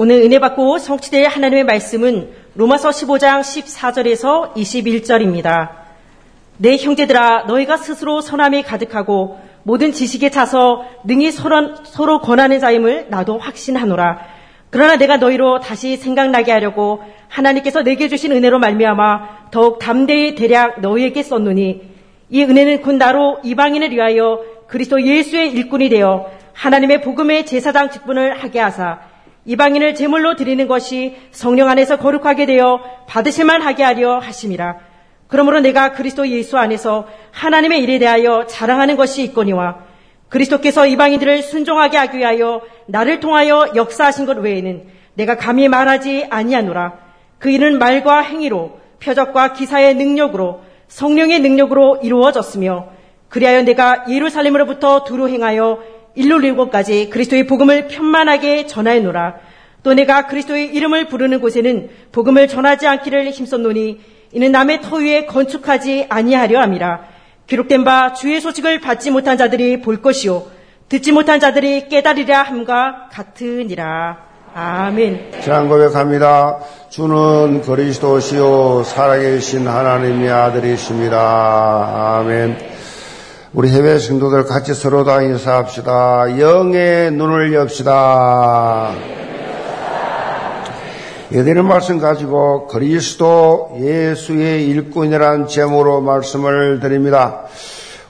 오늘 은혜 받고 성취될 하나님의 말씀은 로마서 15장 14절에서 21절입니다. 내 형제들아 너희가 스스로 선함이 가득하고 모든 지식에 차서 능히 서로, 서로 권하는 자임을 나도 확신하노라. 그러나 내가 너희로 다시 생각나게 하려고 하나님께서 내게 주신 은혜로 말미암아 더욱 담대히 대략 너희에게 썼노니 이 은혜는 곧 나로 이방인을 위하여 그리스도 예수의 일꾼이 되어 하나님의 복음의 제사장 직분을 하게 하사 이방인을 제물로 드리는 것이 성령 안에서 거룩하게 되어 받으실만 하게 하려 하심이라. 그러므로 내가 그리스도 예수 안에서 하나님의 일에 대하여 자랑하는 것이 있거니와 그리스도께서 이방인들을 순종하게 하기 위하여 나를 통하여 역사하신 것 외에는 내가 감히 말하지 아니하노라. 그 일은 말과 행위로 표적과 기사의 능력으로 성령의 능력으로 이루어졌으며 그리하여 내가 예루살렘으로부터 두루 행하여 일로 일곱까지 그리스도의 복음을 편만하게 전하였노라. 또 내가 그리스도의 이름을 부르는 곳에는 복음을 전하지 않기를 힘썼노니 이는 남의 터 위에 건축하지 아니하려 함이라. 기록된 바 주의 소식을 받지 못한 자들이 볼 것이요 듣지 못한 자들이 깨달으랴 함과 같으니라. 아멘. 지난 고백합니다. 주는 그리스도시요 살아계신 하나님의 아들이십니다. 아멘. 우리 해외 성도들 같이 서로 다 인사합시다. 영의 눈을 엽시다. 예대는 말씀 가지고 그리스도 예수의 일꾼이라는 제목으로 말씀을 드립니다.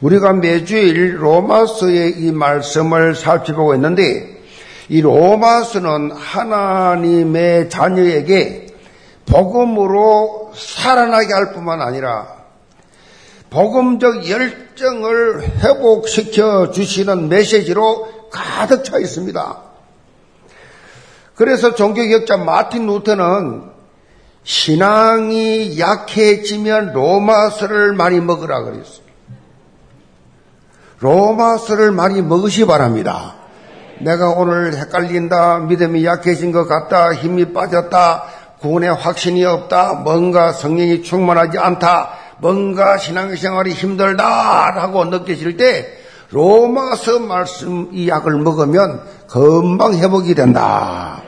우리가 매주일 로마서의 이 말씀을 살펴보고 있는데 이 로마서는 하나님의 자녀에게 복음으로 살아나게 할 뿐만 아니라 복음적 열정을 회복시켜 주시는 메시지로 가득 차 있습니다. 그래서 종교개혁자 마틴 루터는 신앙이 약해지면 로마서를 많이 먹으라 그랬어요. 로마서를 많이 먹으시 바랍니다. 내가 오늘 헷갈린다, 믿음이 약해진 것 같다, 힘이 빠졌다, 구원의 확신이 없다, 뭔가 성령이 충만하지 않다, 뭔가 신앙생활이 힘들다라고 느껴질 때 로마서 말씀 이 약을 먹으면 금방 회복이 된다.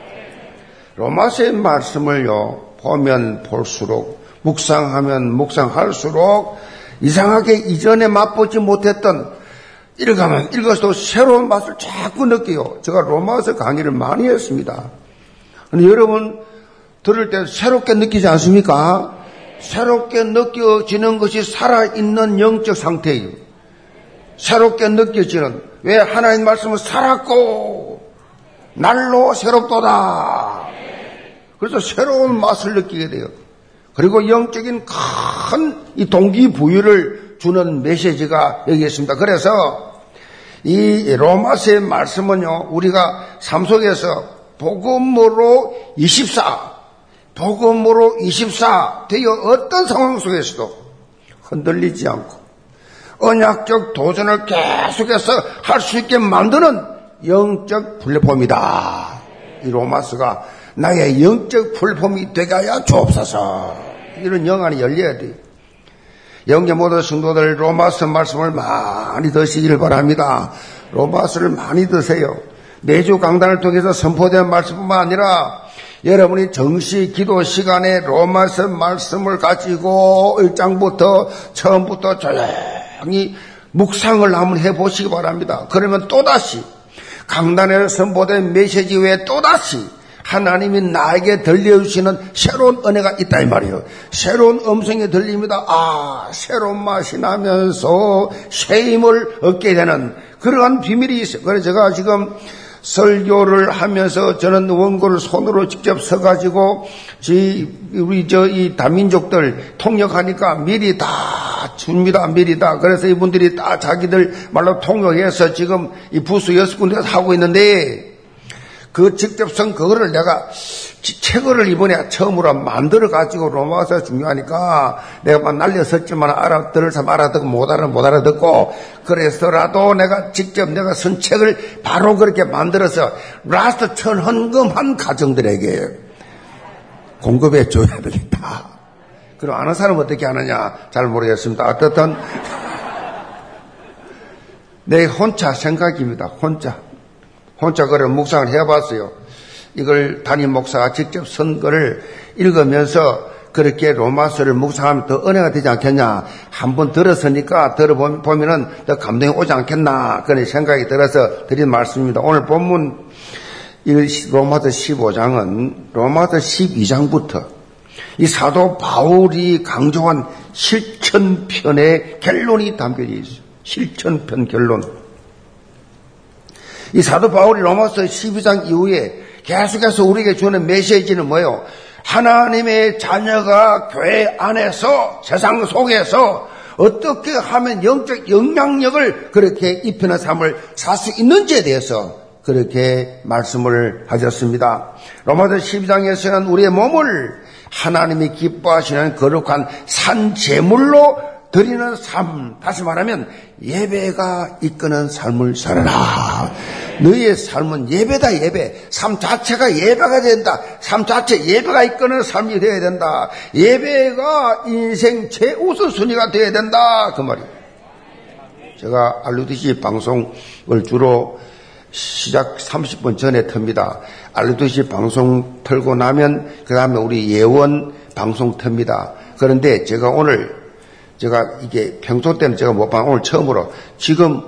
로마서의 말씀을요, 보면 볼수록, 묵상하면 묵상할수록 이상하게 이전에 맛보지 못했던 읽어가면 읽어서도 새로운 맛을 자꾸 느껴요. 제가 로마서 강의를 많이 했습니다. 여러분 들을 때 새롭게 느끼지 않습니까? 새롭게 느껴지는 것이 살아있는 영적 상태예요. 새롭게 느껴지는, 왜 하나님 말씀은 살았고, 날로 새롭도다. 그래서 새로운 맛을 느끼게 돼요. 그리고 영적인 큰 이 동기부여를 주는 메시지가 여기 있습니다. 그래서 이 로마서의 말씀은요, 우리가 삶 속에서 복음으로 24, 복음으로 24 되어 어떤 상황 속에서도 흔들리지 않고 언약적 도전을 계속해서 할 수 있게 만드는 영적 플랫폼이다. 이 로마스가 나의 영적 되게 하여 주옵소서. 이런 영안이 열려야 돼요. 영계 모든 성도들 로마서 말씀을 많이 드시길 바랍니다. 로마서를 많이 드세요. 매주 강단을 통해서 선포된 말씀뿐만 아니라 여러분이 정시 기도 시간에 로마서 말씀을 가지고 1장부터 처음부터 조용히 묵상을 한번 해보시기 바랍니다. 그러면 또다시 강단에서 선포된 메시지 외에 또다시 하나님이 나에게 들려주시는 새로운 은혜가 있다 이 말이에요. 새로운 음성이 들립니다. 아, 새로운 맛이 나면서 새 힘을 얻게 되는 그러한 비밀이 있어요. 그래서 제가 지금 설교를 하면서 저는 원고를 손으로 직접 써가지고 우리 저 이 다민족들 통역하니까 미리 다 줍니다. 미리 다. 그래서 이분들이 다 자기들 말로 통역해서 지금 이 부수 여섯 군데서 하고 있는데 그 직접 쓴 그거를 내가 책을 이번에 처음으로 만들어 가지고 로마서 중요하니까 내가 막 날려섰지만 알아들을 사람 알아듣고 못 알아 못 알아듣고 그래서라도 내가 직접 내가 쓴 책을 바로 그렇게 만들어서 last 천 헌금한 가정들에게 공급해 줘야 되겠다. 그럼 아는 사람은 어떻게 하느냐 잘 모르겠습니다. 어떻든 내 혼자 생각입니다. 혼자 혼자 그래 묵상을 해봤어요. 이걸 담임 목사가 직접 선거를 읽으면서 그렇게 로마서를 묵상하면 더 은혜가 되지 않겠냐. 한번 들었으니까 들어보면은 더 감동이 오지 않겠나. 그런 생각이 들어서 드린 말씀입니다. 오늘 본문 로마서 15장은 로마서 12장부터 이 사도 바울이 강조한 실천편의 결론이 담겨져 있어요. 실천편 결론. 이 사도 바울이 로마서 12장 이후에 계속해서 우리에게 주는 메시지는 뭐예요? 하나님의 자녀가 교회 안에서 세상 속에서 어떻게 하면 영적 영향력을 그렇게 입히는 삶을 살 수 있는지에 대해서 그렇게 말씀을 하셨습니다. 로마서 12장에서는 우리의 몸을 하나님이 기뻐하시는 거룩한 산 제물로 드리는 삶, 다시 말하면 예배가 이끄는 삶을 살아라. 너희의 삶은 예배다 예배. 삶 자체가 예배가 된다. 삶 자체 예배가 이끄는 삶이 되어야 된다. 예배가 인생 최우선 순위가 되어야 된다. 그 말이에요. 제가 알루디시 방송을 주로 시작 30분 전에 틉니다. 알루디시 방송 털고 나면 그 다음에 우리 예원 방송 틉니다. 그런데 제가 오늘 제가 이게 평소 때는 제가 못 봐. 오늘 처음으로 지금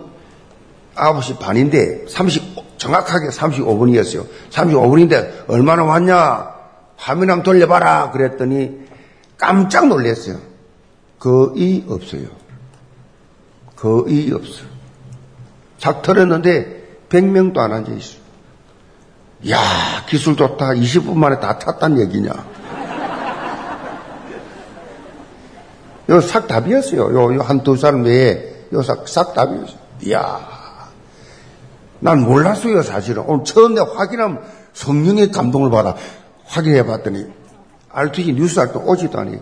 9시 반인데 30, 정확하게 35분이었어요. 35분인데 얼마나 왔냐? 화면 한번 돌려봐라. 그랬더니 깜짝 놀랐어요. 거의 없어요. 거의 없어요. 작 털었는데 100명도 안 앉아있어요. 야 기술 좋다. 20분 만에 다 탔단 얘기냐. 요 싹 답이었어요. 요, 요 한 두 사람 외에 요 싹, 싹 답이었어요. 이야. 난 몰랐어요, 사실은. 오늘 처음 내가 확인하면 성령의 감동을 받아 확인해 봤더니 RTG 뉴스 할때 오지도 않니.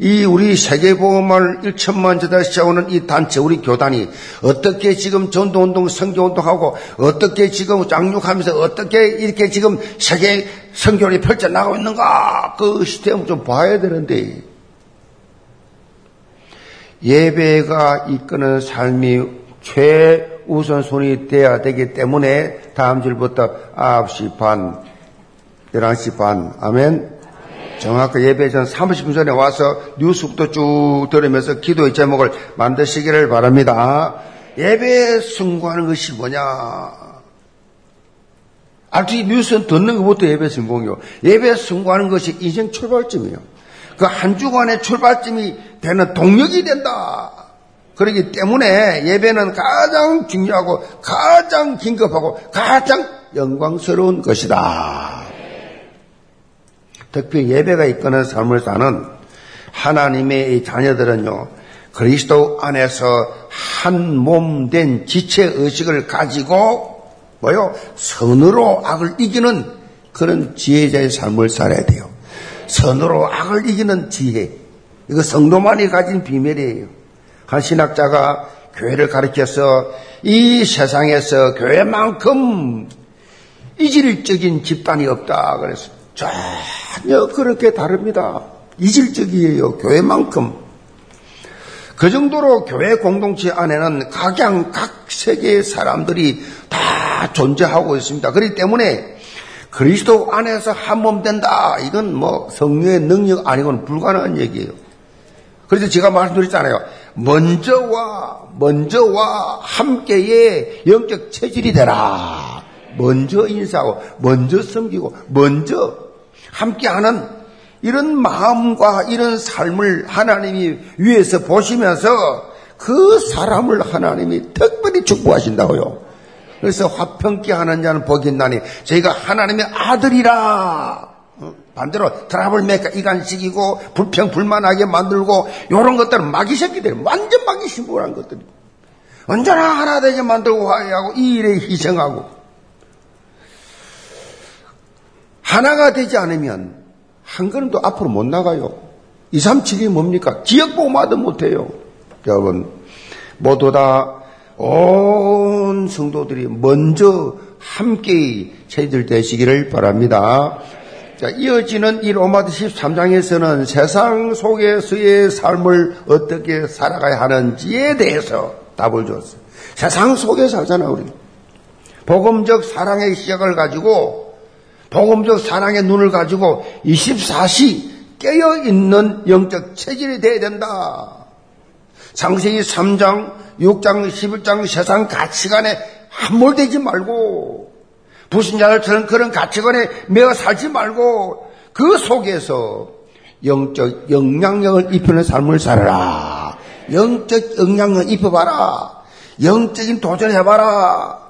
이 우리 세계보험을 1천만 제다 시작하는 이 단체, 우리 교단이 어떻게 지금 전도운동, 성교운동하고 어떻게 지금 장육하면서 어떻게 이렇게 지금 세계 성교를 펼쳐나가고 있는가 그 시스템을 좀 봐야 되는데 예배가 이끄는 삶이 최우선순위 돼야 되기 때문에 다음 주부터 9시 반, 11시 반, 아멘. 정확히 예배 전 30분 전에 와서 뉴스부터 쭉 들으면서 기도의 제목을 만드시기를 바랍니다. 예배에 승부하는 것이 뭐냐? 아직 뉴스는 듣는 것부터 예배 성공이요. 예배 승부하는 것이 인생 출발점이에요. 그 한 주간의 출발점이 되는 동력이 된다. 그렇기 때문에 예배는 가장 중요하고 가장 긴급하고 가장 영광스러운 것이다. 특히 예배가 이끄는 삶을 사는 하나님의 자녀들은요, 그리스도 안에서 한 몸 된 지체 의식을 가지고 뭐요? 선으로 악을 이기는 그런 지혜자의 삶을 살아야 돼요. 선으로 악을 이기는 지혜. 이거 성도만이 가진 비밀이에요. 한 신학자가 교회를 가르쳐서 이 세상에서 교회만큼 이질적인 집단이 없다. 그래서 전혀 그렇게 다릅니다. 이질적이에요. 교회만큼. 그 정도로 교회 공동체 안에는 각양 각 세계의 사람들이 다 존재하고 있습니다. 그렇기 때문에 그리스도 안에서 한 몸 된다. 이건 뭐 성령의 능력 아니고는 불가능한 얘기예요. 그래서 제가 말씀드렸잖아요. 먼저와 먼저와 함께의 영적 체질이 되라. 먼저 인사하고 먼저 섬기고 먼저 함께하는 이런 마음과 이런 삶을 하나님이 위에서 보시면서 그 사람을 하나님이 특별히 축복하신다고요. 그래서 화평케 하는 자는 복이 있나니 저희가 하나님의 아들이라 어? 반대로 트러블 메이커 이간식이고 불평 불만하게 만들고 이런 것들은 마귀 새끼들 완전 마귀 신부한 것들이 언제나 하나 되게 만들고 화해하고 이 일에 희생하고 하나가 되지 않으면 한 걸음도 앞으로 못 나가요. 2, 3, 7이 뭡니까? 기억 보마도 못해요. 여러분, 모두 다 온 성도들이 먼저 함께 체질 되시기를 바랍니다. 자, 이어지는 이 로마드 13장에서는 세상 속에서의 삶을 어떻게 살아가야 하는지에 대해서 답을 줬어요. 세상 속에 살잖아, 우리. 복음적 사랑의 시작을 가지고 복음적 사랑의 눈을 가지고 24시 깨어 있는 영적 체질이 돼야 된다. 창세기 3장, 6장, 11장 세상 가치관에 함몰되지 말고 불신자들처럼 그런 가치관에 매어 살지 말고 그 속에서 영적 영향력을 입히는 삶을 살아라. 영적 영향을 입혀봐라. 영적인 도전해봐라.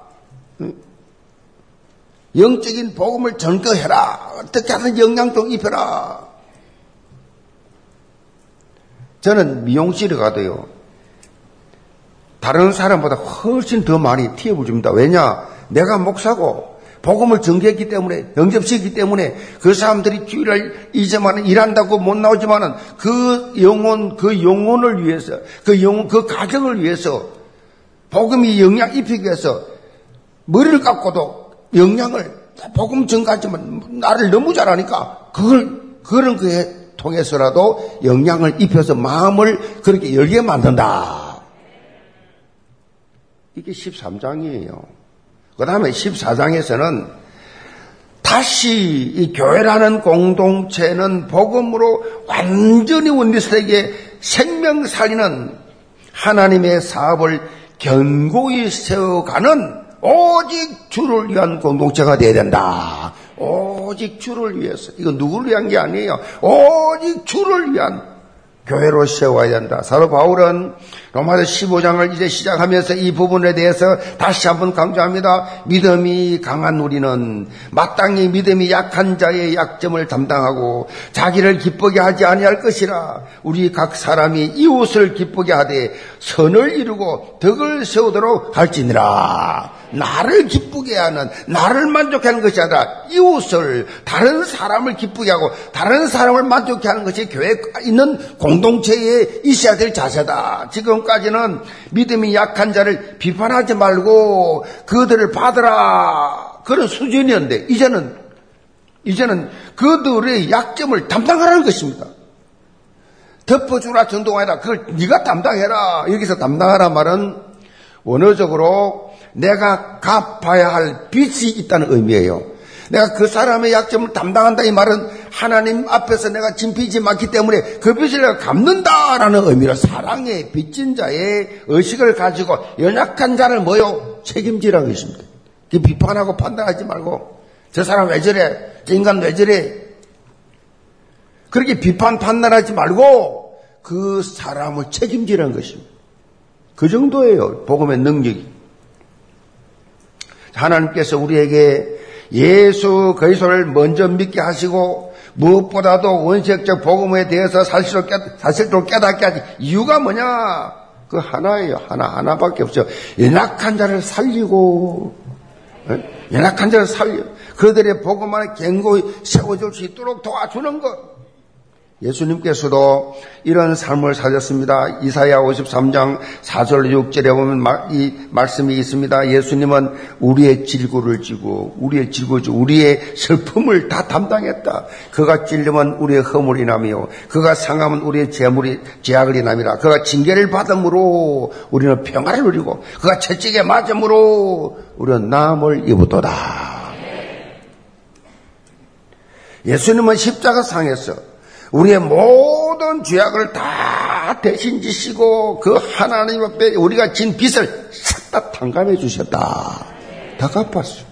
영적인 복음을 전거해라. 어떻게 하든 영향도 입혀라. 저는 미용실에 가도요. 다른 사람보다 훨씬 더 많이 팁을 줍니다. 왜냐? 내가 목사고 복음을 전개했기 때문에 영접시켰기 때문에 그 사람들이 주일을 잊으면 일한다고 못 나오지만은 그 영혼 그 영혼을 위해서 그 영혼 그 가정을 위해서 복음이 영향 입히기 위해서 머리를 깎고도 영향을 복음 전가지만 나를 너무 잘하니까 그걸 그런 거에 통해서라도 영향을 입혀서 마음을 그렇게 열게 만든다. 이게 13장이에요. 그 다음에 14장에서는 다시 이 교회라는 공동체는 복음으로 완전히 원리스에게 생명 살리는 하나님의 사업을 견고히 세워가는 오직 주를 위한 공동체가 되어야 된다. 오직 주를 위해서. 이거 누구를 위한 게 아니에요. 오직 주를 위한 교회로 세워야 된다. 사도 바울은 로마서 15장을 이제 시작하면서 이 부분에 대해서 다시 한번 강조합니다. 믿음이 강한 우리는 마땅히 믿음이 약한 자의 약점을 담당하고 자기를 기쁘게 하지 아니할 것이라. 우리 각 사람이 이웃을 기쁘게 하되 선을 이루고 덕을 세우도록 할지니라. 나를 기쁘게 하는, 나를 만족해 하는 것이 아니라 이웃을, 다른 사람을 기쁘게 하고 다른 사람을 만족해 하는 것이 교회에 있는 공동체에 있어야 될 자세다. 지금 까지는 믿음이 약한 자를 비판하지 말고 그들을 받으라. 그런 수준이었는데, 이제는, 이제는 그들의 약점을 담당하라는 것입니다. 덮어주라 아니라 그걸 네가 담당해라. 여기서 담당하라 말은 원어적으로 내가 갚아야 할 빚이 있다는 의미예요. 내가 그 사람의 약점을 담당한다 이 말은 하나님 앞에서 내가 진 빚이 많기 때문에 그 빚을 내가 갚는다라는 의미로 사랑의 빚진 자의 의식을 가지고 연약한 자를 모여 책임지라는 것입니다. 비판하고 판단하지 말고 저 사람 왜 저래? 저 인간 왜 저래? 그렇게 비판 판단하지 말고 그 사람을 책임지라는 것입니다. 그 정도예요. 복음의 능력이. 하나님께서 우리에게 예수 그리스도를 먼저 믿게 하시고 무엇보다도 원색적 복음에 대해서 사실로 깨, 사실로 깨닫게 하지 이유가 뭐냐? 그 하나예요. 하나 하나밖에 없죠. 연약한 자를 살리고 연약한 자를 살려 그들의 복음 안에 견고히 세워줄 수 있도록 도와주는 것. 예수님께서도 이런 삶을 사셨습니다. 이사야 53장 4절 6절에 보면 이 말씀이 있습니다. 예수님은 우리의 질고를 지고 우리의 질고 지고 우리의 슬픔을 다 담당했다. 그가 찔리면 우리의 허물이 남이요 그가 상하면 우리의 재물이 제약을 남이라. 그가 징계를 받음으로 우리는 평화를 누리고 그가 채찍에 맞음으로 우리는 남을 입었도다. 예수님은 십자가 상에서 우리의 모든 죄악을 다 대신 지시고 그 하나님 앞에 우리가 진 빚을 싹 다 탕감해 주셨다. 다 갚았어.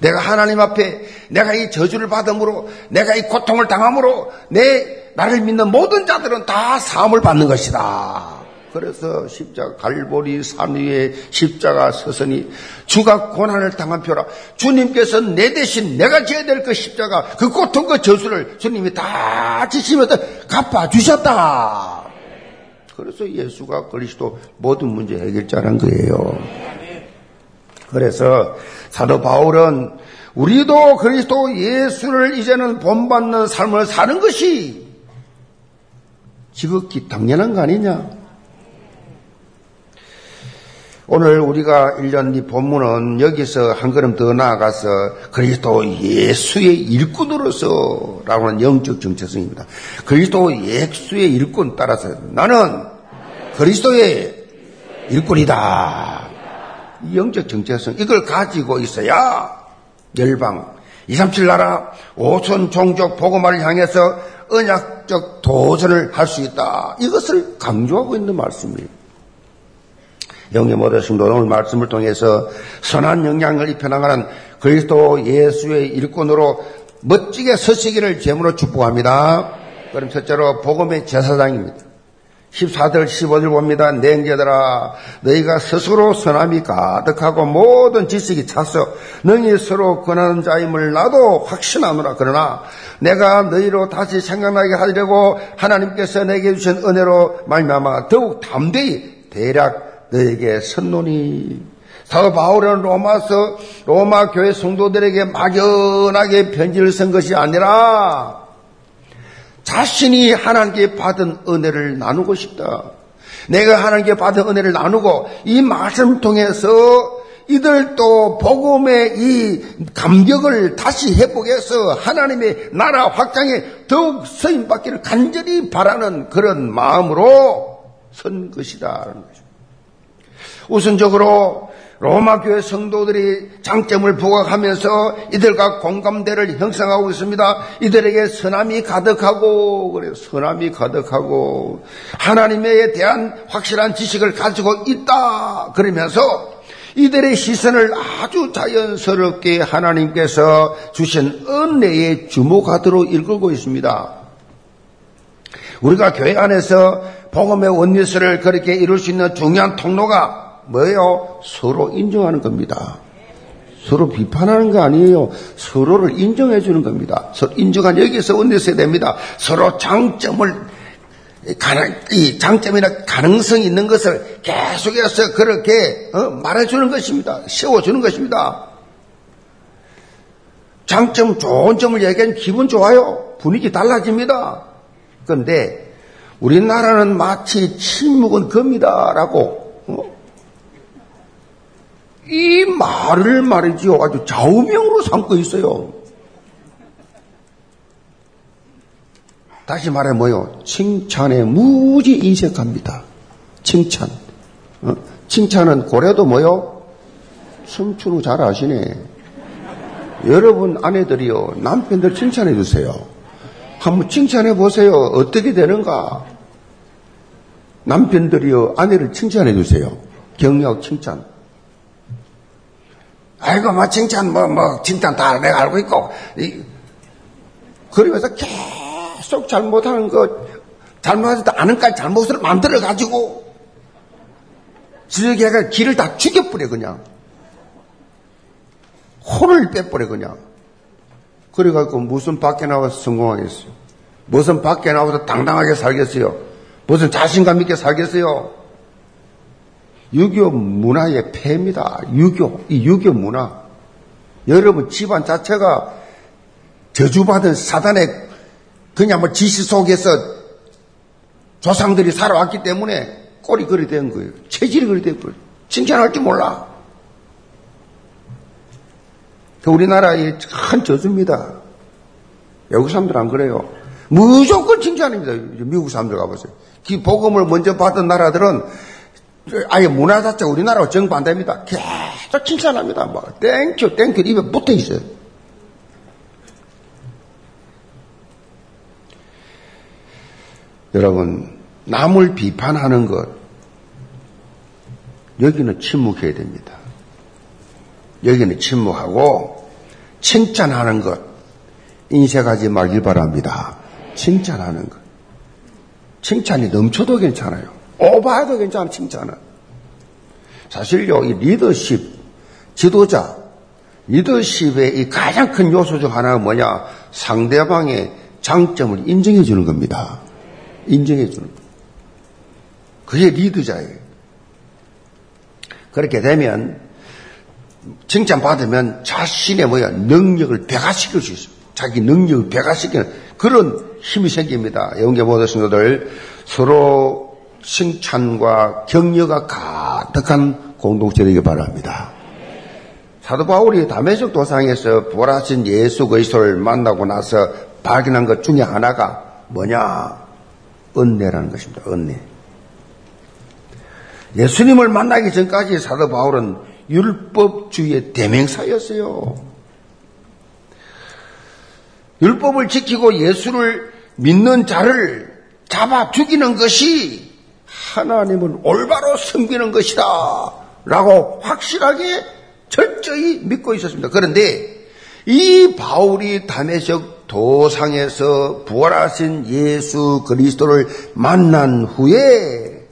내가 하나님 앞에 내가 이 저주를 받음으로 내가 이 고통을 당함으로 내 나를 믿는 모든 자들은 다 사함을 받는 것이다. 그래서 십자가 갈보리 산 위에 십자가 서서니 주가 고난을 당한 표라. 주님께서 내 대신 내가 져야 될 그 십자가 그 고통 그 저수를 주님이 다 지시면서 갚아 주셨다. 그래서 예수가 그리스도 모든 문제 해결자란 거예요. 그래서 사도 바울은 우리도 그리스도 예수를 이제는 본받는 삶을 사는 것이 지극히 당연한 거 아니냐? 오늘 우리가 읽은 이 본문은 여기서 한 걸음 더 나아가서 그리스도 예수의 일꾼으로서 라고는 영적 정체성입니다. 그리스도 예수의 일꾼 따라서 나는 그리스도의 일꾼이다. 영적 정체성 이걸 가지고 있어야 열방 237 나라 5천 종족 복음화를 향해서 언약적 도전을 할 수 있다. 이것을 강조하고 있는 말씀이에요. 영의 모든 성도 오늘 말씀을 통해서 선한 영향을 입혀나가는 그리스도 예수의 일꾼으로 멋지게 서시기를 제물로 축복합니다. 그럼 첫째로 복음의 제사장입니다. 14절 15절 봅니다. 내 형제들아 너희가 스스로 선함이 가득하고 모든 지식이 차서 너희 서로 권하는 자임을 나도 확신하노라. 그러나 내가 너희로 다시 생각나게 하려고 하나님께서 내게 주신 은혜로 말미암아 더욱 담대히 대략 너에게 선노니 사도 바울은 로마서 로마 교회 성도들에게 막연하게 편지를 쓴 것이 아니라 자신이 하나님께 받은 은혜를 나누고 싶다. 내가 하나님께 받은 은혜를 나누고 이 말씀을 통해서 이들도 복음의 이 감격을 다시 회복해서 하나님의 나라 확장에 더욱 서임받기를 간절히 바라는 그런 마음으로 선 것이다. 우선적으로 로마 교회 성도들이 장점을 부각하면서 이들과 공감대를 형성하고 있습니다. 이들에게 선함이 가득하고 그래 선함이 가득하고 하나님에 대한 확실한 지식을 가지고 있다. 그러면서 이들의 시선을 아주 자연스럽게 하나님께서 주신 은혜에 주목하도록 읽고 있습니다. 우리가 교회 안에서 복음의 원리스를 그렇게 이룰 수 있는 중요한 통로가 뭐예요? 서로 인정하는 겁니다. 서로 비판하는 거 아니에요. 서로를 인정해 주는 겁니다. 서로 인정한 여기서 원내서야 됩니다. 서로 장점을 가능, 이 장점이나 가능성이 있는 것을 계속해서 그렇게 어, 말해주는 것입니다. 세워주는 것입니다. 장점, 좋은 점을 얘기하면 기분 좋아요. 분위기 달라집니다. 그런데 우리나라는 마치 침묵은 겁니다라고 어? 이 말을 말이지요. 아주 좌우명으로 삼고 있어요. 다시 말해 뭐요? 칭찬에 무지 인색합니다. 칭찬. 어? 칭찬은 고래도 뭐요? 춤추는 잘 아시네. 여러분 아내들이요. 남편들 칭찬해 주세요. 한번 칭찬해 보세요. 어떻게 되는가? 남편들이요. 아내를 칭찬해 주세요. 경력 칭찬. 아이고, 뭐, 칭찬, 뭐, 뭐, 칭찬 다 내가 알고 있고, 이, 그러면서 계속 잘못하는 것, 잘못하지도 않은 까지 잘못을 만들어가지고, 지적애가 길을 다 죽여버려, 그냥. 혼을 빼버려, 그냥. 그래갖고 무슨 밖에 나와서 성공하겠어요? 무슨 밖에 나와서 당당하게 살겠어요? 무슨 자신감 있게 살겠어요? 유교 문화의 폐입니다. 유교, 이 유교 문화. 여러분 집안 자체가 저주받은 사단의 그냥 뭐 지시 속에서 조상들이 살아왔기 때문에 꼴이 그리 된 거예요. 체질이 그리 된 거예요. 칭찬할 줄 몰라. 그 우리나라의 큰 저주입니다. 외국 사람들 안 그래요. 무조건 칭찬입니다. 미국 사람들 가보세요. 그 복음을 먼저 받은 나라들은 아예 문화 자체가 우리나라와 정반대입니다. 계속 칭찬합니다. 뭐, thank you, thank you 입에 붙어 있어요. 여러분, 남을 비판하는 것, 여기는 침묵해야 됩니다. 여기는 침묵하고, 칭찬하는 것, 인색하지 말길 바랍니다. 칭찬하는 것. 칭찬이 넘쳐도 괜찮아요. 오버해도 괜찮아, 칭찬은. 사실요, 이 리더십, 지도자, 리더십의 이 가장 큰 요소 중 하나가 뭐냐? 상대방의 장점을 인정해 주는 겁니다. 인정해 주는 거. 그게 리더자예요. 그렇게 되면, 칭찬받으면 자신의 뭐야, 능력을 배가시킬 수 있어요. 자기 능력을 배가시키는 그런 힘이 생깁니다. 영계 모든 성도들 서로 칭찬과 격려가 가득한 공동체 되기 바랍니다. 사도 바울이 담에색 도상에서 부활하신 예수 그리스도를 만나고 나서 발견한 것 중에 하나가 뭐냐? 은혜라는 것입니다. 은혜. 예수님을 만나기 전까지 사도 바울은 율법주의의 대명사였어요. 율법을 지키고 예수를 믿는 자를 잡아 죽이는 것이 하나님을 올바로 섬기는 것이다. 라고 확실하게 철저히 믿고 있었습니다. 그런데 이 바울이 담에석 도상에서 부활하신 예수 그리스도를 만난 후에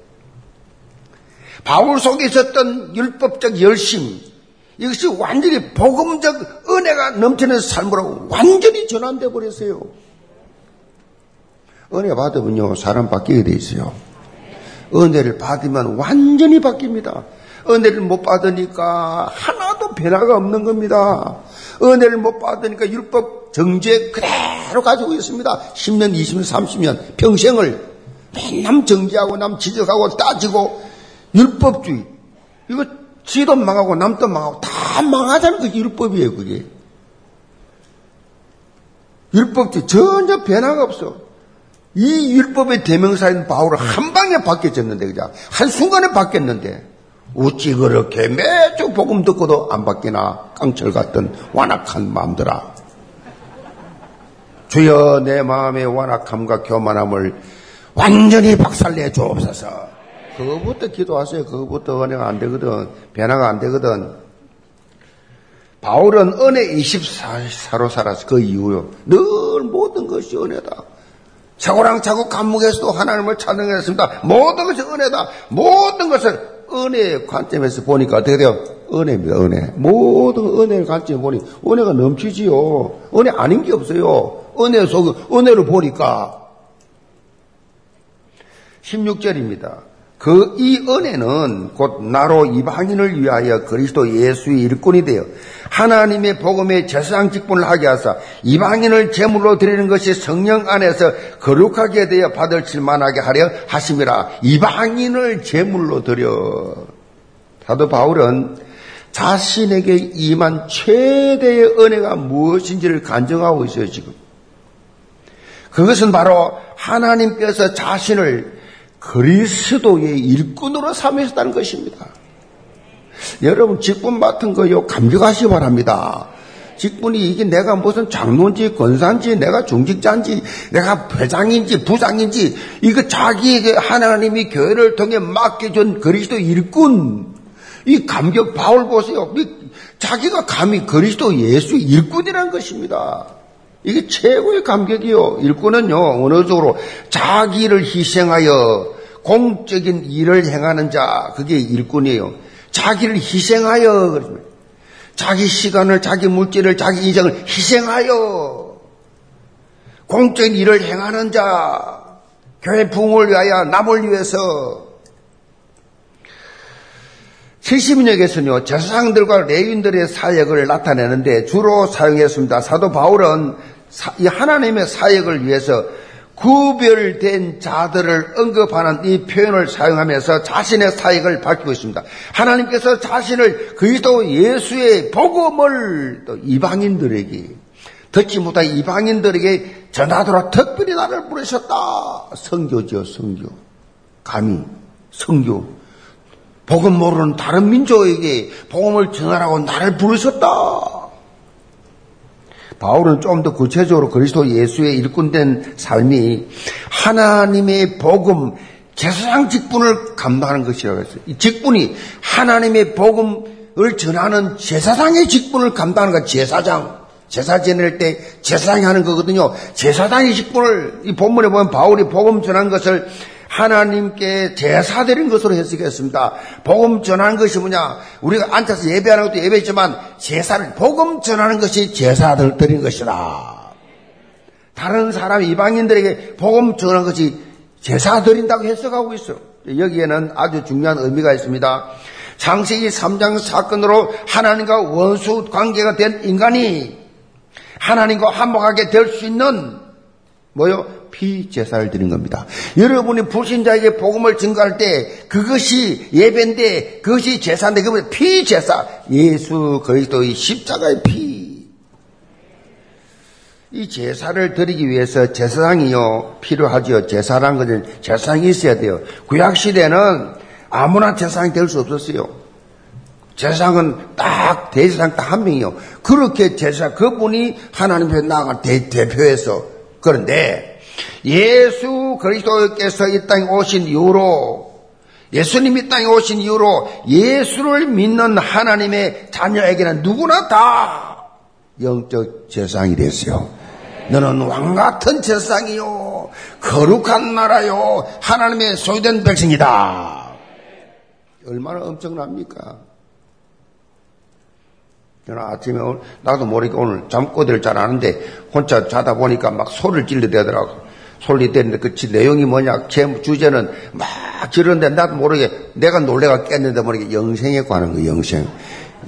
바울 속에 있었던 율법적 열심, 이것이 완전히 복음적 은혜가 넘치는 삶으로 완전히 전환돼 버렸어요. 은혜 받으면요, 사람 바뀌게 돼 있어요. 은혜를 받으면 완전히 바뀝니다. 은혜를 못 받으니까 하나도 변화가 없는 겁니다. 은혜를 못 받으니까 율법 정죄 그대로 가지고 있습니다. 10년, 20년, 30년, 평생을 맨날 정죄하고 남 지적하고 따지고 율법주의. 이거 지도 망하고 남도 망하고 다 망하자는 게 율법이에요, 그게. 율법주의 전혀 변화가 없어. 이 율법의 대명사인 바울은 한 방에 바뀌어졌는데, 그죠? 한 순간에 바뀌었는데, 어찌 그렇게 매주 복음 듣고도 안 바뀌나? 깡철 같은 완악한 마음들아. 주여 내 마음의 완악함과 교만함을 완전히 박살내 주옵소서. 그거부터 기도하세요. 그거부터 은혜가 안 되거든. 변화가 안 되거든. 바울은 은혜 24사로 살아서 그 이후요. 늘 모든 것이 은혜다. 차고랑 차고 감옥에서도 하나님을 찬양했습니다. 모든 것이 은혜다. 모든 것을 은혜의 관점에서 보니까 어떻게 돼요? 은혜입니다, 은혜. 모든 은혜의 관점에 보니 은혜가 넘치지요. 은혜 아닌 게 없어요. 은혜 속, 은혜를 보니까. 16절입니다. 그 이 은혜는 곧 나로 이방인을 위하여 그리스도 예수의 일꾼이 되어 하나님의 복음의 제사장 직분을 하게 하사 이방인을 제물로 드리는 것이 성령 안에서 거룩하게 되어 받을 칠만하게 하려 하심이라. 이방인을 제물로 드려. 사도 바울은 자신에게 임한 최대의 은혜가 무엇인지를 간증하고 있어요 지금. 그것은 바로 하나님께서 자신을 그리스도의 일꾼으로 삼으셨다는 것입니다. 여러분 직분 맡은 거요 감격하시 기 바랍니다. 직분이 이게 내가 무슨 장로인지 권사인지 내가 중직자인지 내가 회장인지 부장인지 이거 자기에게 하나님이 교회를 통해 맡겨준 그리스도 일꾼 이 감격 바울 보세요. 자기가 감히 그리스도 예수 일꾼이라는 것입니다. 이게 최고의 감격이요. 일꾼은요, 어느 쪽으로 자기를 희생하여 공적인 일을 행하는 자, 그게 일꾼이에요. 자기를 희생하여, 자기 시간을, 자기 물질을, 자기 인생을 희생하여 공적인 일을 행하는 자, 교회 부흥을 위하여 남을 위해서 70년에서는요, 제사장들과 레인들의 사역을 나타내는데 주로 사용했습니다. 사도 바울은 이 하나님의 사역을 위해서 구별된 자들을 언급하는 이 표현을 사용하면서 자신의 사역을 밝히고 있습니다. 하나님께서 자신을 그리스도 예수의 복음을 또 이방인들에게 듣지 못한 이방인들에게 전하도록 특별히 나를 부르셨다. 성교죠, 성교. 감히 성교. 복음 모르는 다른 민족에게 복음을 전하라고 나를 부르셨다. 바울은 좀 더 구체적으로 그리스도 예수의 일꾼된 삶이 하나님의 복음, 제사장 직분을 감당하는 것이라고 했어요. 이 직분이 하나님의 복음을 전하는 제사장의 직분을 감당하는 것, 제사장. 제사 지낼 때 제사장이 하는 거거든요. 제사장의 직분을 이 본문에 보면 바울이 복음 전하는 것을 하나님께 제사 드린 것으로 해석했습니다. 복음 전하는 것이 뭐냐? 우리가 앉아서 예배하는 것도 예배지만 제사를 복음 전하는 것이 제사를 드린 것이다. 다른 사람 이방인들에게 복음 전하는 것이 제사 드린다고 해석하고 있어. 여기에는 아주 중요한 의미가 있습니다. 창세기 3장 사건으로 하나님과 원수 관계가 된 인간이 하나님과 한복하게 될 수 있는 뭐요? 피 제사를 드린 겁니다. 여러분이 불신자에게 복음을 증거할 때 그것이 예배인데 그것이 제사인데 그것이 피제사. 예수 그리스도의 십자가의 피. 이 제사를 드리기 위해서 제사장이요 필요하지요. 제사란 것은 제사장이 있어야 돼요. 구약 시대는 아무나 제사장이 될 수 없었어요. 제사장은 딱 대제사장 딱 한 명이요. 그렇게 제사 그분이 하나님 앞에 나아간 대, 대표에서 그런데 예수 그리스도께서 이 땅에 오신 이후로 예수님이 땅에 오신 이후로 예수를 믿는 하나님의 자녀에게는 누구나 다 영적 제사장이 됐어요. 너는 왕 같은 제사장이요. 거룩한 나라요. 하나님의 소유된 백성이다. 얼마나 엄청납니까? 저는 아침에 나도 모르게 오늘 잠꼬대를 잘 아는데 혼자 자다 보니까 막 소리를 찔러대더라고. 소리 때는데 그 내용이 뭐냐, 제 주제는 막 지르는데 나도 모르게 내가 놀래가 깼는데 모르게 영생에 관한 거, 영생.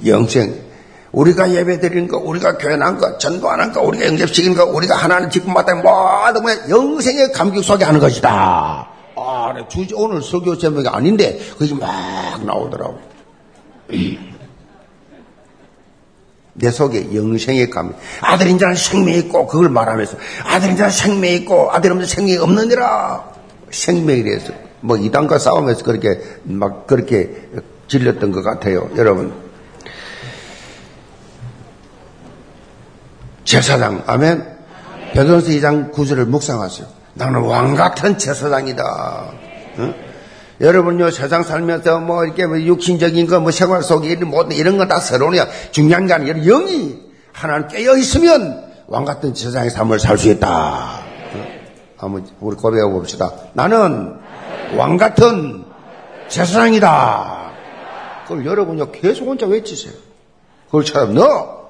영생. 우리가 예배 드리는 거, 우리가 교회 난 거, 전도하는 거, 우리가 영접시키는 거, 우리가 하나님 직분마다 모든 뭐 영생의 감격 속에 하는 것이다. 아, 주제, 오늘 설교 제목이 아닌데, 그게 막 나오더라고. 내 속에 영생의 감. 아들인 자는 생명이 있고, 그걸 말하면서, 아들인 자는 생명이 있고, 아들 없는 생명이 없느니라. 생명이래서. 뭐, 이단과 싸우면서 그렇게, 막, 그렇게 질렸던 것 같아요. 여러분. 제사장, 아멘. 베드로서 2장 9절을 묵상하세요. 나는 왕 같은 제사장이다. 응? 여러분요, 세상 살면서 뭐, 이렇게 뭐 육신적인 거, 뭐 생활 속에 모든 이런 건 다 서론이야. 중요한 게 아니라 영이 하나님 깨어 있으면 왕 같은 세상의 삶을 살 수 있다. 한번 우리 고백해 봅시다. 나는 왕 같은 제사장이다. 그걸 여러분요, 계속 혼자 외치세요. 그걸 처럼 너,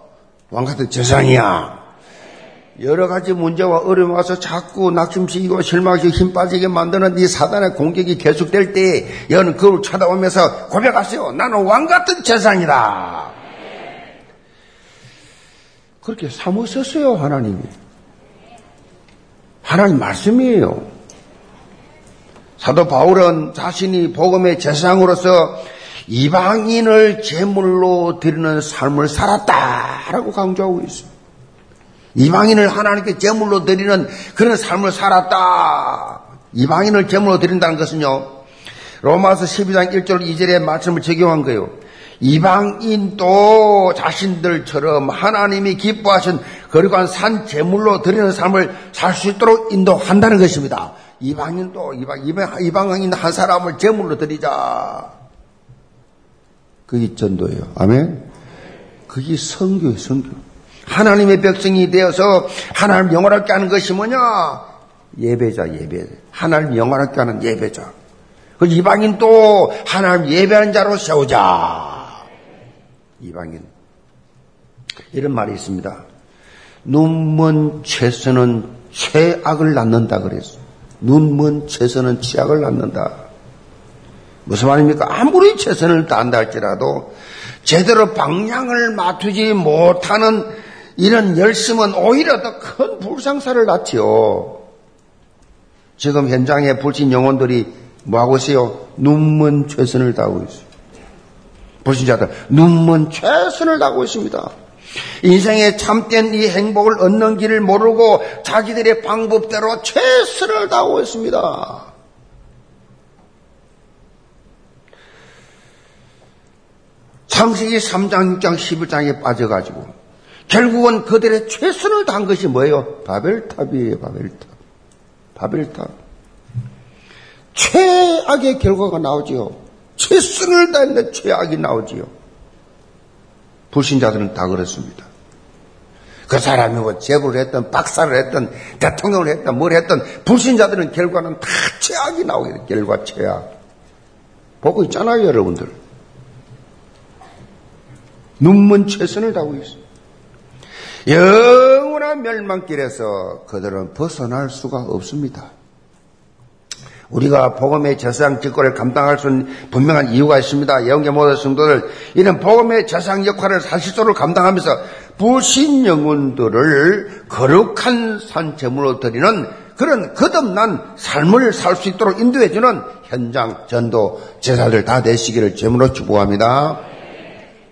왕 같은 제사장이야. 여러 가지 문제와 어려움 와서 자꾸 낙심시키고 실망시키고 힘 빠지게 만드는 이 사단의 공격이 계속될 때 여는 그걸 쳐다보면서 고백하세요. 나는 왕 같은 재상이다. 그렇게 삼으셨어요, 하나님이. 하나님 말씀이에요. 사도 바울은 자신이 복음의 재상으로서 이방인을 제물로 드리는 삶을 살았다라고 강조하고 있습니다. 이방인을 하나님께 제물로 드리는 그런 삶을 살았다. 이방인을 제물로 드린다는 것은요. 로마서 12장 1절 2절의 말씀을 적용한 거예요. 이방인도 자신들처럼 하나님이 기뻐하신 거룩한 산 제물로 드리는 삶을 살 수 있도록 인도한다는 것입니다. 이방인도 이방, 이방인 한 사람을 제물로 드리자. 그게 전도예요. 아멘. 그게 성교예요, 성교. 하나님의 백성이 되어서 하나님 영원하게 하는 것이 뭐냐? 예배자, 예배. 하나님 영원하게 하는 예배자. 그 이방인 또 하나님 예배하는 자로 세우자. 이방인. 이런 말이 있습니다. 눈먼 채서는 최악을 낳는다 그랬어. 눈먼 채서는 최악을 낳는다. 무슨 말입니까? 아무리 최선을 다한다 할지라도 제대로 방향을 맞추지 못하는 이런 열심은 오히려 더 큰 불상사를 낳지요. 지금 현장에 불신 영혼들이 뭐하고 있어요? 눈먼 최선을 다하고 있어요. 불신자들 눈먼 최선을 다하고 있습니다. 인생의 참된 이 행복을 얻는 길을 모르고 자기들의 방법대로 최선을 다하고 있습니다. 창세기 3장, 6장, 11장에 빠져가지고 결국은 그들의 최선을 다한 것이 뭐예요? 바벨탑이에요, 바벨탑. 바벨탑. 최악의 결과가 나오지요. 최선을 다했는데 최악이 나오지요. 불신자들은 다 그렇습니다. 그 사람이 뭐 제보를 했던, 박사를 했던, 대통령을 했던, 뭘 했던, 불신자들은 결과는 다 최악이 나오게 돼. 결과 최악. 보고 있잖아요, 여러분들. 눈먼 최선을 다하고 있어요. 영원한 멸망길에서 그들은 벗어날 수가 없습니다. 우리가 복음의 저상 직권을 감당할 수 있는 분명한 이유가 있습니다. 영계 모든 성도들 이런 복음의 저상 역할을 사실적으로 감당하면서 불신 영혼들을 거룩한 산재물로 드리는 그런 거듭난 삶을 살 수 있도록 인도해주는 현장 전도 제사들 다 되시기를 제물로 축복합니다.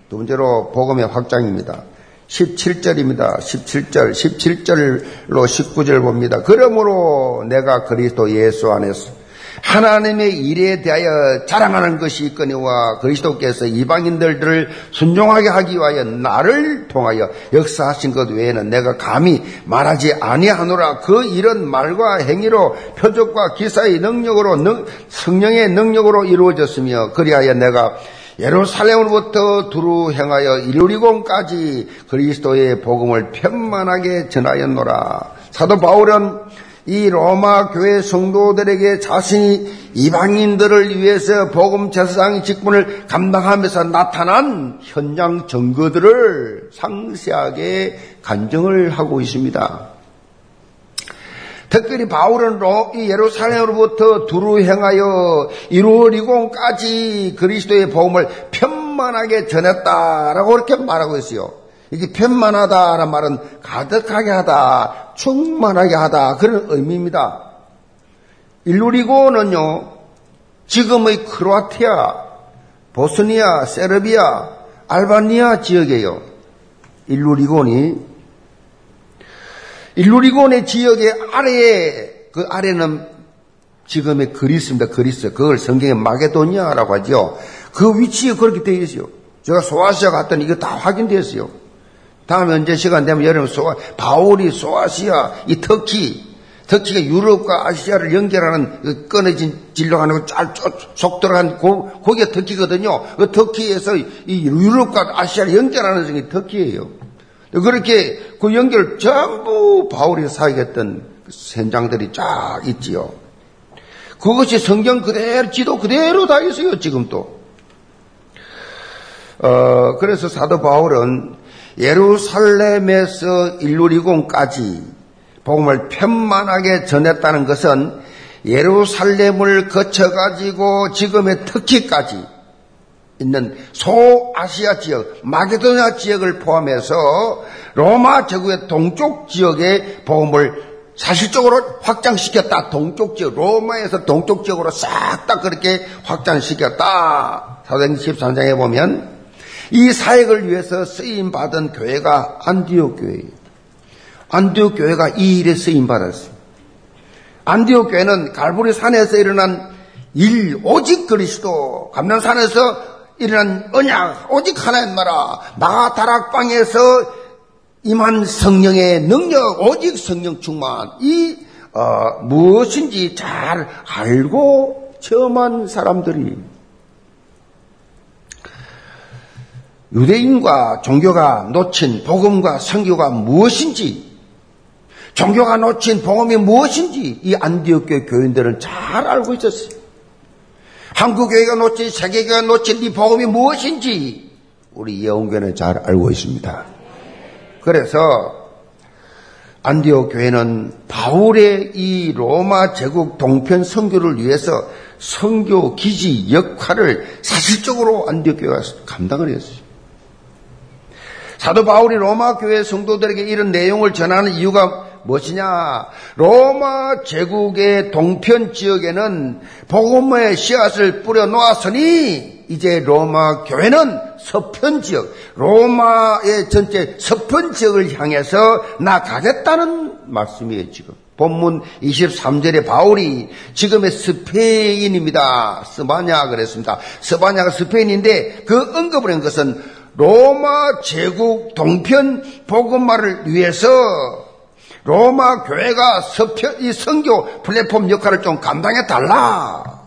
두 번째로 복음의 확장입니다. 17절입니다. 17절, 17절로 19절 봅니다. 그러므로 내가 그리스도 예수 안에서 하나님의 일에 대하여 자랑하는 것이 있거니와 그리스도께서 이방인들을 순종하게 하기 위하여 나를 통하여 역사하신 것 외에는 내가 감히 말하지 아니하노라 그 이런 말과 행위로 표적과 기사의 능력으로 성령의 능력으로 이루어졌으며 그리하여 내가 예루살렘으로부터 두루 행하여 일리공까지 그리스도의 복음을 편만하게 전하였노라. 사도 바울은 이 로마 교회 성도들에게 자신이 이방인들을 위해서 복음 제사장 직분을 감당하면서 나타난 현장 증거들을 상세하게 간증을 하고 있습니다. 특별히 바울은 이 예루살렘으로부터 두루 행하여 이루어리공까지 그리스도의 복음을 편만하게 전했다라고 그렇게 말하고 있어요. 이게 편만하다라는 말은 가득하게 하다, 충만하게 하다 그런 의미입니다. 일루리고는요, 지금의 크로아티아, 보스니아, 세르비아, 알바니아 지역이에요. 일루리곤이 일루리곤의 지역의 아래에 그 아래는 지금의 그리스입니다. 그리스. 그걸 성경에 마게도니아라고 하죠. 그 위치에 그렇게 되어 있어요. 제가 소아시아 갔더니 이거 다 확인되었어요. 다음에 언제 시간 되면 여러분 소아, 바울이 소아시아, 이 터키, 터키가 유럽과 아시아를 연결하는 그 끊어진 진로가는 쫙 들어간 고, 거기가 터키거든요. 그 터키에서 이 유럽과 아시아를 연결하는 것이 터키예요. 그렇게 그 연결 전부 바울이 사역했던 현장들이 쫙 있지요. 그것이 성경 그대로, 지도 그대로 다 있어요, 지금 또. 어, 그래서 사도 바울은 예루살렘에서 일루리공까지 복음을 편만하게 전했다는 것은 예루살렘을 거쳐가지고 지금의 터키까지 있는 소아시아 지역, 마게도냐 지역을 포함해서 로마 제국의 동쪽 지역의 보험을 사실적으로 확장시켰다. 동쪽 지역, 로마에서 동쪽 지역으로 싹 다 그렇게 확장시켰다. 사도행 13장에 보면 이 사역을 위해서 쓰임 받은 교회가 안디옥 교회예요. 안디옥 교회가 이 일에 쓰임 받았어요. 안디옥 교회는 갈보리 산에서 일어난 일 오직 그리스도 감난산에서 일어난 언약, 오직 하나님 나라, 마다락방에서 임한 성령의 능력, 오직 성령 충만, 이, 어, 무엇인지 잘 알고 체험한 사람들이 유대인과 종교가 놓친 복음과 성교가 무엇인지, 종교가 놓친 복음이 무엇인지 이 안디옥 교 교인들은 잘 알고 있었어요. 한국교회가 놓친 세계교회가 놓친 이 복음이 무엇인지 우리 예원교회는 잘 알고 있습니다. 그래서 안디옥 교회는 바울의 이 로마 제국 동편 선교를 위해서 선교 기지 역할을 사실적으로 안디옥 교회가 감당을 했어요. 사도 바울이 로마 교회 성도들에게 이런 내용을 전하는 이유가 무엇이냐? 로마 제국의 동편 지역에는 복음의 씨앗을 뿌려 놓았으니 이제 로마 교회는 서편 지역, 로마의 전체 서편 지역을 향해서 나가겠다는 말씀이에요, 지금. 본문 23절에 바울이 지금의 스페인입니다. 스바냐 그랬습니다. 스바냐가 스페인인데 그 언급을 한 것은 로마 제국 동편 복음화를 위해서 로마 교회가 서편, 이 성교 플랫폼 역할을 좀 감당해 달라.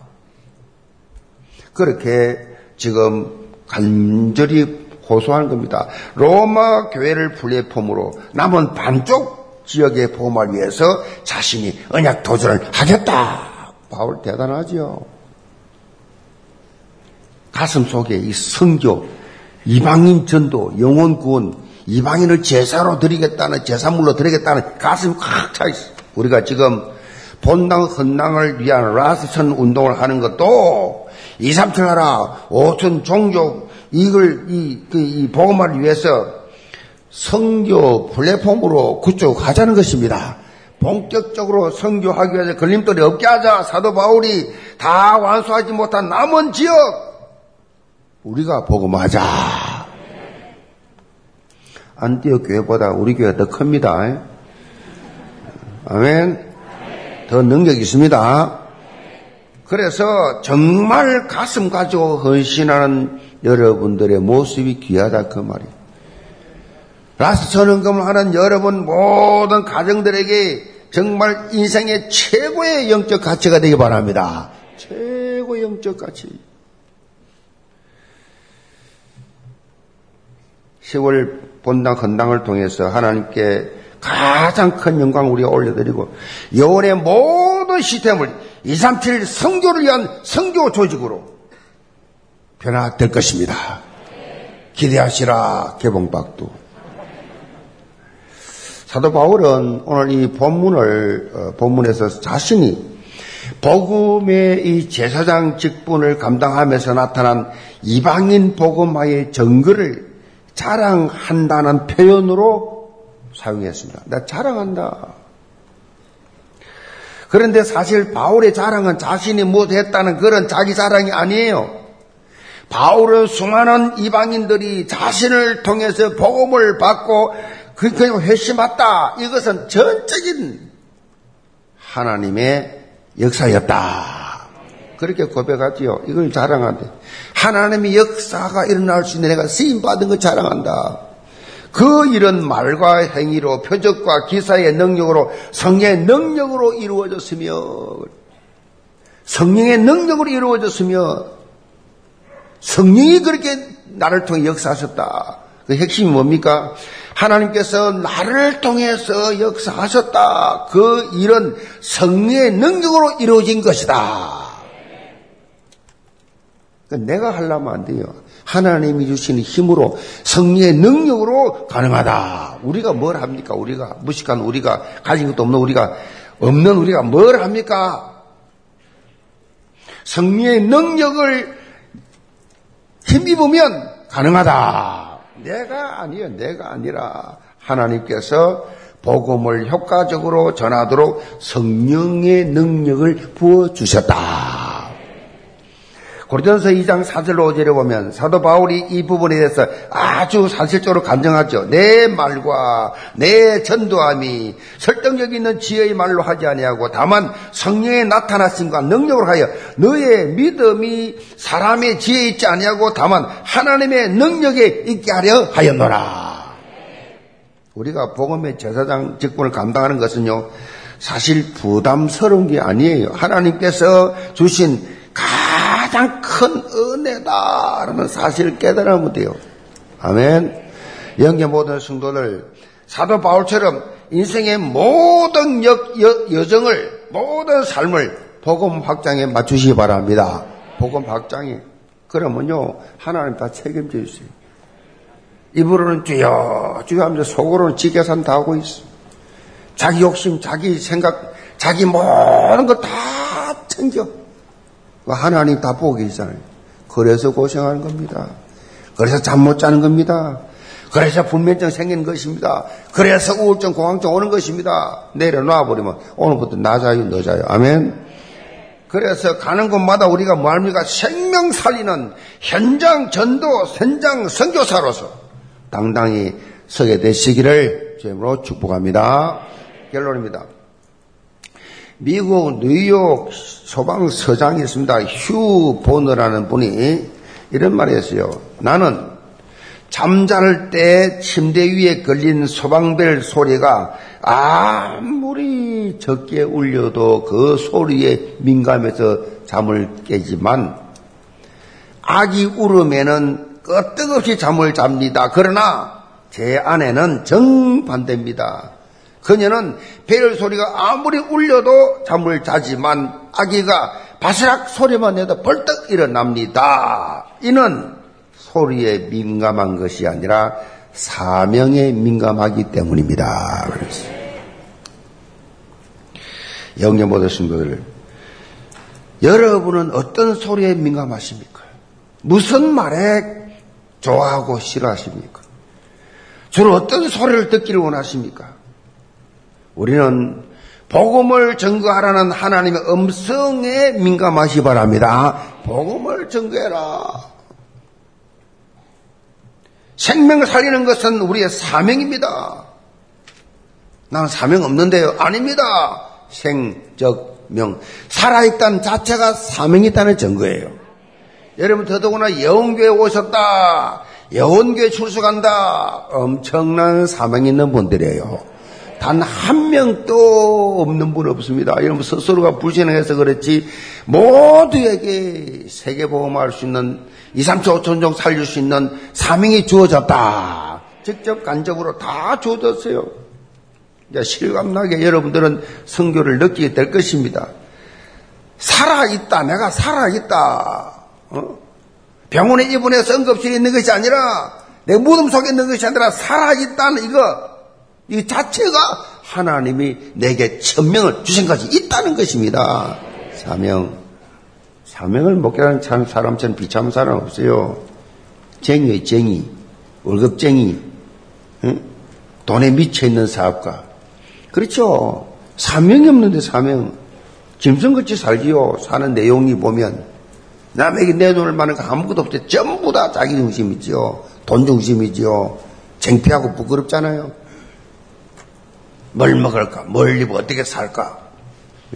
그렇게 지금 간절히 호소하는 겁니다. 로마 교회를 플랫폼으로 남은 반쪽 지역의 보험을 위해서 자신이 언약 도전을 하겠다. 바울 대단하죠. 가슴 속에 이 성교, 이방인 전도, 영혼 구원, 이방인을 제사로 드리겠다는 제사물로 드리겠다는 가슴이 꽉 차 있어. 우리가 지금 본당 헌당을 위한 라스천 운동을 하는 것도 2, 3천 나라, 5천 종족 이걸 이, 그, 이 복음화를 위해서 성교 플랫폼으로 구축하자는 것입니다. 본격적으로 성교하기 위해서 걸림돌이 없게 하자. 사도 바울이 다 완수하지 못한 남은 지역 우리가 복음하자. 안티옥 교회보다 우리 교회가 더 큽니다. 아멘. 더 능력이 있습니다. 그래서 정말 가슴 가지고 헌신하는 여러분들의 모습이 귀하다 그 말이에요. 라스 전원금을 하는 여러분 모든 가정들에게 정말 인생의 최고의 영적 가치가 되기 바랍니다. 최고 영적 가치. 10월 본당 헌당을 통해서 하나님께 가장 큰 영광을 우리가 올려드리고 여원의 모든 시스템을 237 성교를 위한 성교 조직으로 변화될 것입니다. 기대하시라 개봉박도. 사도 바울은 오늘 이 본문을 어, 본문에서 자신이 복음의 이 제사장 직분을 감당하면서 나타난 이방인 복음화의 증거를 자랑한다는 표현으로 사용했습니다. 나 자랑한다. 그런데 사실 바울의 자랑은 자신이 못했다는 그런 자기 자랑이 아니에요. 바울은 수많은 이방인들이 자신을 통해서 복음을 받고 그냥 회심했다. 이것은 전적인 하나님의 역사였다. 그렇게 고백하지요. 이걸 자랑한대. 하나님의 역사가 일어날 수 있는 내가 쓰임 받은 거 자랑한다. 그 일은 말과 행위로 표적과 기사의 능력으로 성령의 능력으로 이루어졌으며 성령의 능력으로 이루어졌으며 성령이 그렇게 나를 통해 역사하셨다. 그 핵심이 뭡니까? 하나님께서 나를 통해서 역사하셨다. 그 일은 성령의 능력으로 이루어진 것이다. 그러니까 내가 하려면 안 돼요. 하나님이 주시는 힘으로 성령의 능력으로 가능하다. 우리가 뭘 합니까? 우리가 무식한 우리가 가진 것도 없는 우리가 없는 우리가 뭘 합니까? 성령의 능력을 힘입으면 가능하다. 내가 아니요. 내가 아니라 하나님께서 복음을 효과적으로 전하도록 성령의 능력을 부어 주셨다. 고린도서 2장 4절로 5절에 보면 사도 바울이 이 부분에 대해서 아주 사실적으로 감정하죠. 내 말과 내 전도함이 설득력 있는 지혜의 말로 하지 아니하고 다만 성령의 나타나심과 능력으로 하여 너의 믿음이 사람의 지혜에 있지 아니하고 다만 하나님의 능력에 있게 하려 하였노라. 우리가 복음의 제사장 직분을 감당하는 것은요. 사실 부담스러운 게 아니에요. 하나님께서 주신 가 장 큰 은혜다라는 사실을 깨달으면 돼요. 아멘. 영계 모든 성도들 사도 바울처럼 인생의 모든 여, 여, 여정을 모든 삶을 복음 확장에 맞추시기 바랍니다. 복음 확장에 그러면요 하나님 다 책임져 주세요. 입으로는 주여 주여 하면서 속으로는 지계산 다 하고 있어. 자기 욕심, 자기 생각, 자기 모든 걸다 챙겨. 그 하나님 다 보고 계시잖아요. 그래서 고생하는 겁니다. 그래서 잠 못 자는 겁니다. 그래서 불면증 생기는 것입니다. 그래서 우울증, 공황증 오는 것입니다. 내려놔 버리면 오늘부터 나 자유, 너 자유. 아멘. 그래서 가는 곳마다 우리가 뭐 합니까? 생명 살리는 현장 전도, 현장 선교사로서 당당히 서게 되시기를 주임으로 축복합니다. 결론입니다. 미국 뉴욕 소방서장이 있습니다. 휴 보너라는 분이 이런 말을 했어요. 나는 잠잘 때 침대 위에 걸린 소방벨 소리가 아무리 적게 울려도 그 소리에 민감해서 잠을 깨지만 아기 울음에는 끄떡없이 잠을 잡니다. 그러나 제 아내는 정반대입니다. 그녀는 벨 소리가 아무리 울려도 잠을 자지만 아기가 바스락 소리만 내도 벌떡 일어납니다. 이는 소리에 민감한 것이 아니라 사명에 민감하기 때문입니다. 영녀 모든 신도들 여러분은 어떤 소리에 민감하십니까? 무슨 말에 좋아하고 싫어하십니까? 주로 어떤 소리를 듣기를 원하십니까? 우리는 복음을 증거하라는 하나님의 음성에 민감하시 바랍니다. 복음을 증거해라. 생명을 살리는 것은 우리의 사명입니다. 나는 사명 없는데요. 아닙니다. 생적 명. 살아있다는 자체가 사명이 있다는 증거예요. 여러분 더더구나 영교에 오셨다. 여원교회 출석한다. 엄청난 사명 있는 분들이에요. 단 한 명도 없는 분 없습니다. 여러분 스스로가 불신해서 그렇지 모두에게 세계보험할 수 있는 2, 3초 5천 종 살릴 수 있는 사명이 주어졌다. 직접 간접으로 다 주어졌어요. 이제 실감나게 여러분들은 성교를 느끼게 될 것입니다. 살아있다. 내가 살아있다. 어? 병원에 입원해서 응급실에 있는 것이 아니라 내 무덤 속에 있는 것이 아니라 살아있다는 이거 이 자체가 하나님이 내게 천명을 주신 것이 있다는 것입니다. 사명. 사명을 참 사람처럼 비참한 사람 없어요. 쟁이의 쟁이, 월급쟁이, 응? 돈에 미쳐있는 사업가. 그렇죠. 사명이 없는데 사명. 짐승같이 살지요. 사는 내용이 보면. 남에게 내놓을 만한 거 아무것도 없죠. 전부 다 자기 중심이지요. 돈 중심이지요. 창피하고 부끄럽잖아요. 뭘 먹을까? 뭘 입어? 어떻게 살까?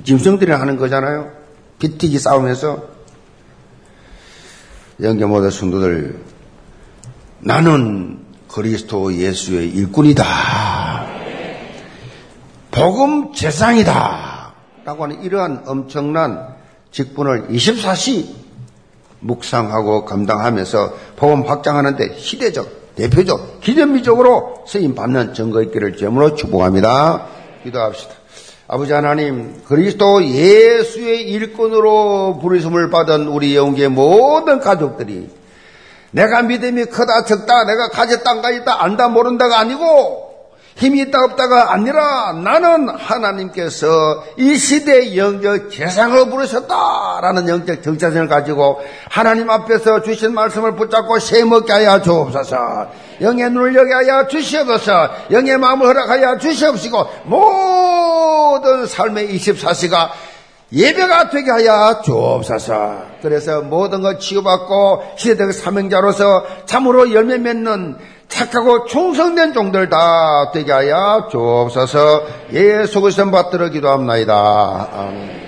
짐승들이 하는 거잖아요. 비티기 싸우면서. 영계모대 성도들, 나는 그리스도 예수의 일꾼이다. 복음 재상이다. 라고 하는 이러한 엄청난 직분을 24시 묵상하고 감당하면서 복음 확장하는데 시대적, 대표적, 기념비적으로 쓰임 받는 증거 있기를 제물로 축복합니다. 기도합시다. 아버지 하나님, 그리스도 예수의 일꾼으로 부르심을 받은 우리 영계 모든 가족들이 내가 믿음이 크다 적다 내가 가졌다 안 가졌다 안다 모른다가 아니고 힘이 있다 없다가 아니라 나는 하나님께서 이 시대의 영적 재상을 부르셨다라는 영적 정체성을 가지고 하나님 앞에서 주신 말씀을 붙잡고 세먹게 하여 주옵소서 영의 눈을 여게 하여 주시옵소서 영의 마음을 허락하여 주시옵시고 모든 삶의 24시가 예배가 되게 하여 주옵소서. 그래서 모든 것 치유받고 시대적 사명자로서 참으로 열매 맺는 착하고 충성된 종들 다 되게 하여 주옵소서. 예수 그리스도 받들어 기도합나이다. 아멘.